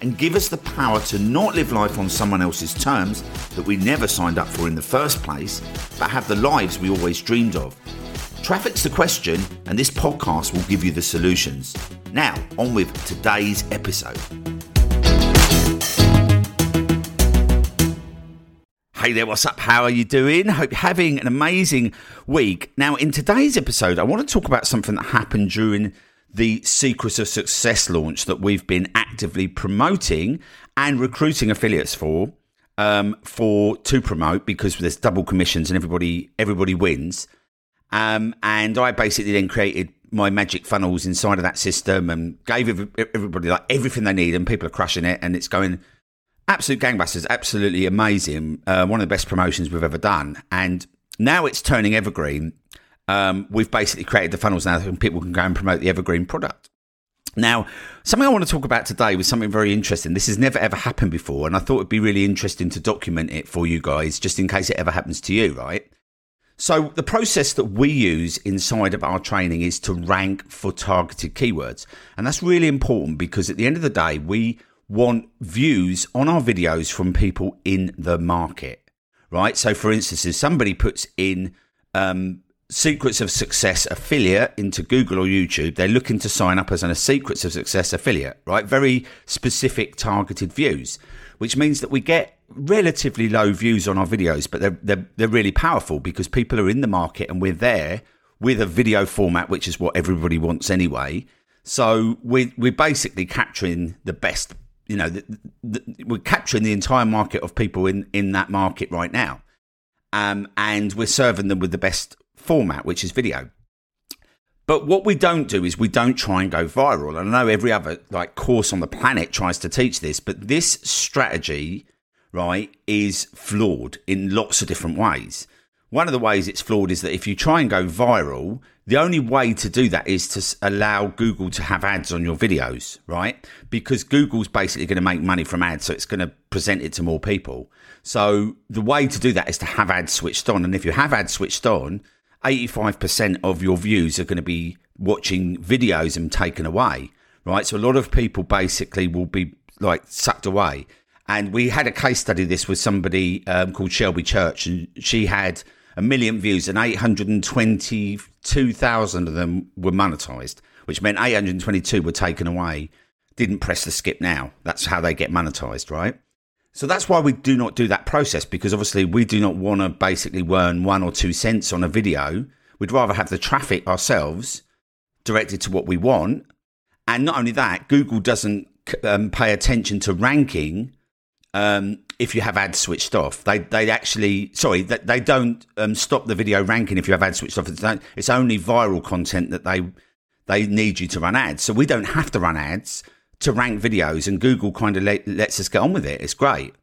and give us the power to not live life on someone else's terms that we never signed up for in the first place, but have the lives we always dreamed of. Traffic's the question, and this podcast will give you the solutions. Now, on with today's episode. Hey there, what's up? How are you doing? Hope you're having an amazing week. Now, in today's episode, I want to talk about something that happened during the Secrets of Success launch that we've been actively promoting and recruiting affiliates for. Um, for to promote because there's double commissions and everybody everybody wins. Um, and I basically then created my magic funnels inside of that system and gave everybody like everything they need, and people are crushing it, and it's going absolute gangbusters, absolutely amazing. Uh, one of the best promotions we've ever done, and now it's turning evergreen. Um, we've basically created the funnels now, and people can go and promote the evergreen product. Now, something I want to talk about today was something very interesting. This has never ever happened before, and I thought it'd be really interesting to document it for you guys, just in case it ever happens to you, right? So, the process that we use inside of our training is to rank for targeted keywords. And that's really important because at the end of the day, we want views on our videos from people in the market, right? So, for instance, if somebody puts in um, Secrets of Success affiliate into Google or YouTube, they're looking to sign up as a Secrets of Success affiliate, right? Very specific targeted views, which means that we get relatively low views on our videos, but they're, they're, they're really powerful because people are in the market and we're there with a video format, which is what everybody wants anyway. So we're, we're basically capturing the best you know, the, the, we're capturing the entire market of people in, in that market right now. Um, and we're serving them with the best format, which is video. But what we don't do is we don't try and go viral. And I know every other like course on the planet tries to teach this, but this strategy, right, is flawed in lots of different ways. One of the ways it's flawed is that if you try and go viral, the only way to do that is to allow Google to have ads on your videos, right? Because Google's basically going to make money from ads, so it's going to present it to more people. So the way to do that is to have ads switched on. And if you have ads switched on, 85% of your views are going to be watching videos and taken away, right? So a lot of people basically will be like sucked away. And we had a case study this with somebody um, called Shelby Church, and she had a million views and 822,000 of them were monetized, which meant 822 were taken away. Didn't press the skip now. That's how they get monetized, right? So that's why we do not do that process because obviously we do not want to basically earn one or two cents on a video. We'd rather have the traffic ourselves directed to what we want. And not only that, Google doesn't um, pay attention to ranking um, if you have ads switched off. They they actually sorry they, don't um, stop the video ranking if you have ads switched off. It's, it's only viral content that they they need you to run ads. So we don't have to run ads to rank videos, and Google kind of let, lets us get on with it. It's great.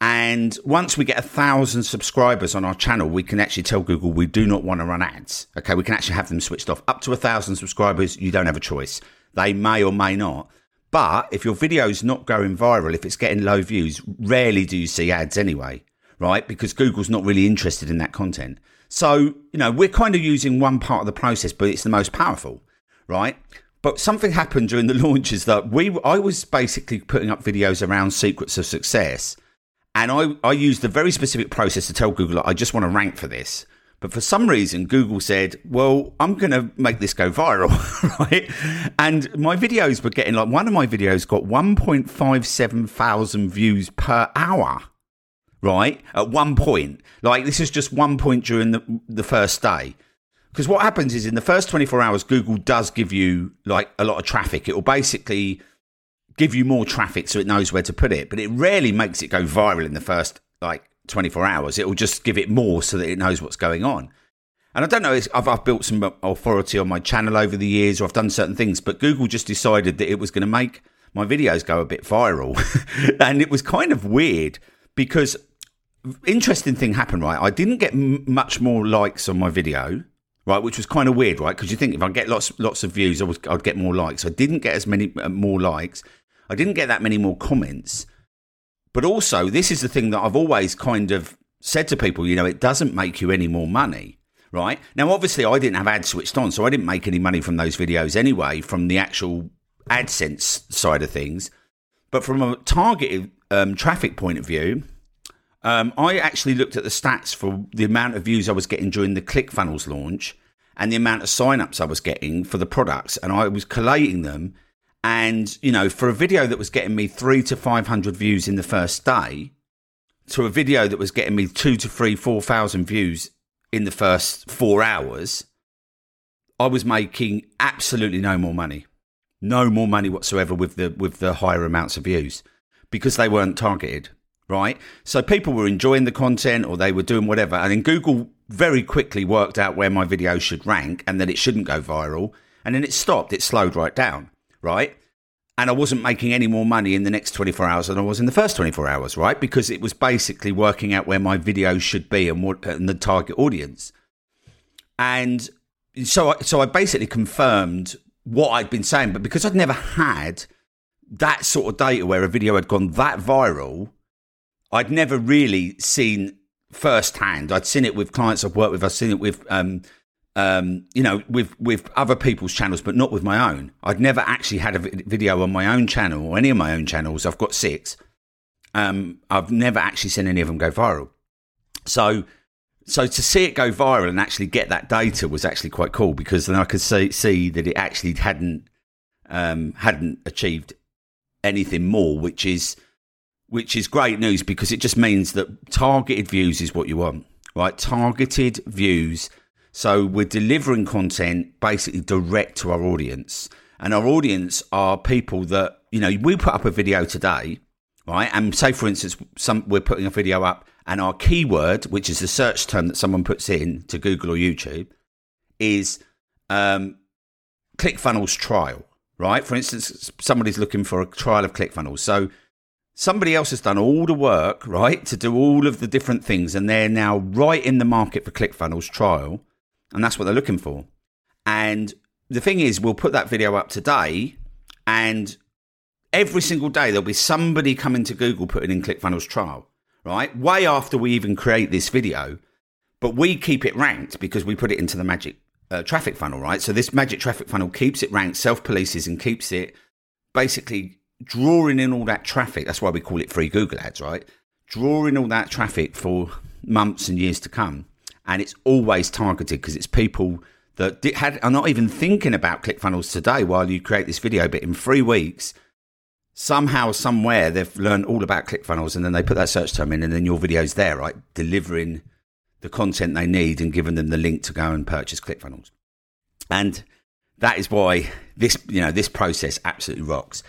And once we get a thousand subscribers on our channel, we can actually tell Google we do not want to run ads. Okay, we can actually have them switched off. Up to a thousand subscribers, you don't have a choice. They may or may not. But if your video's not going viral, if it's getting low views, rarely do you see ads anyway, right? Because Google's not really interested in that content. So, you know, we're kind of using one part of the process, but it's the most powerful, right? But something happened during the launches that we, I was basically putting up videos around secrets of success. And I, I used a very specific process to tell Google, I just want to rank for this. But for some reason, Google said, well, I'm going to make this go viral, right? And my videos were getting like one of my videos got 1.57 thousand views per hour, right? At one point. Like this is just one point during the, the first day. Because what happens is in the first 24 hours, Google does give you like a lot of traffic. It will basically give you more traffic so it knows where to put it, but it rarely makes it go viral in the first like 24 hours. It will just give it more so that it knows what's going on. And I don't know, I've, I've built some authority on my channel over the years, or I've done certain things, but Google just decided that it was going to make my videos go a bit viral. and it was kind of weird because interesting thing happened, right? I didn't get m- much more likes on my video, right? Which was kind of weird, right? Because you think if I get lots lots of views, I was, I'd get more likes. I didn't get as many uh, more likes. I didn't get that many more comments. But also, this is the thing that I've always kind of said to people, you know, it doesn't make you any more money, right? Now, obviously, I didn't have ads switched on, so I didn't make any money from those videos anyway, from the actual AdSense side of things. But from a targeted um, traffic point of view, um, I actually looked at the stats for the amount of views I was getting during the ClickFunnels launch and the amount of signups I was getting for the products, and I was collating them. And you know, for a video that was getting me three to five hundred views in the first day, to a video that was getting me two to three, four thousand views in the first four hours, I was making absolutely no more money, no more money whatsoever with the with the higher amounts of views because they weren't targeted right? So people were enjoying the content or they were doing whatever. And then Google very quickly worked out where my video should rank and that it shouldn't go viral. And then it stopped, it slowed right down, right? And I wasn't making any more money in the next 24 hours than I was in the first 24 hours, right? Because it was basically working out where my video should be and what and the target audience. And so I, so I basically confirmed what I'd been saying, but because I'd never had that sort of data where a video had gone that viral, I'd never really seen firsthand. I'd seen it with clients I've worked with. I've seen it with, um, um, you know, with with other people's channels, but not with my own. I'd never actually had a video on my own channel or any of my own channels. I've got six. Um, I've never actually seen any of them go viral. So, so to see it go viral and actually get that data was actually quite cool because then I could see see that it actually hadn't um, hadn't achieved anything more, which is which is great news because it just means that targeted views is what you want, right? Targeted views. So we're delivering content basically direct to our audience. And our audience are people that, you know, we put up a video today, right? And say, for instance, some we're putting a video up and our keyword, which is the search term that someone puts in to Google or YouTube, is um, ClickFunnels trial, right? For instance, somebody's looking for a trial of ClickFunnels. So somebody else has done all the work, right, to do all of the different things, and they're now right in the market for ClickFunnels trial, and that's what they're looking for. And the thing is, we'll put that video up today, and every single day there'll be somebody coming to Google putting in ClickFunnels trial, right? Way after we even create this video, but we keep it ranked because we put it into the magic uh, traffic funnel, right? So this magic traffic funnel keeps it ranked, self polices, and keeps it basically drawing in all that traffic. That's why we call it free Google ads, right? Drawing all that traffic for months and years to come. And it's always targeted because it's people that had, are not even thinking about ClickFunnels today while you create this video. But in three weeks, somehow, somewhere, they've learned all about ClickFunnels and then they put that search term in and then your video's there, right? Delivering the content they need and giving them the link to go and purchase ClickFunnels. And that is why this, you know, this process absolutely rocks.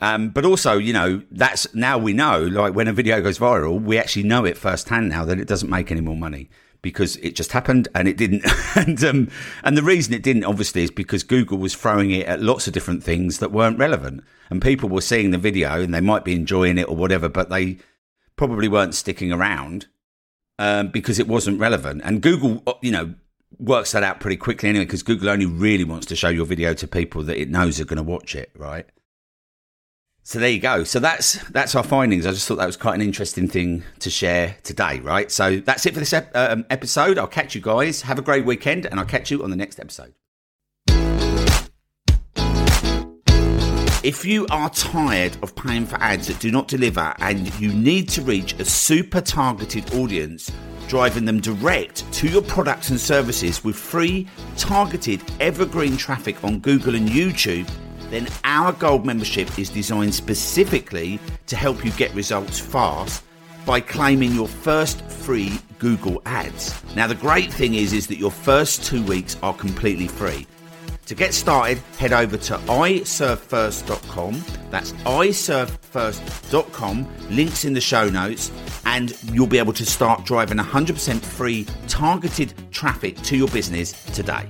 Um, but also, you know, that's now we know, like when a video goes viral, we actually know it firsthand now that it doesn't make any more money because it just happened and it didn't. and um, and the reason it didn't, obviously, is because Google was throwing it at lots of different things that weren't relevant, and people were seeing the video and they might be enjoying it or whatever, but they probably weren't sticking around um, because it wasn't relevant. And Google, uh, you know, works that out pretty quickly anyway because Google only really wants to show your video to people that it knows are going to watch it, right? So there you go. So that's that's our findings. I just thought that was quite an interesting thing to share today, right? So that's it for this ep- um, episode. I'll catch you guys. Have a great weekend, and I'll catch you on the next episode. If you are tired of paying for ads that do not deliver and you need to reach a super targeted audience, driving them direct to your products and services with free, targeted, evergreen traffic on Google and YouTube then our gold membership is designed specifically to help you get results fast by claiming your first free Google ads. Now the great thing is is that your first 2 weeks are completely free. To get started, head over to iservefirst.com. That's iservefirst.com. Links in the show notes, and you'll be able to start driving 100% free targeted traffic to your business today.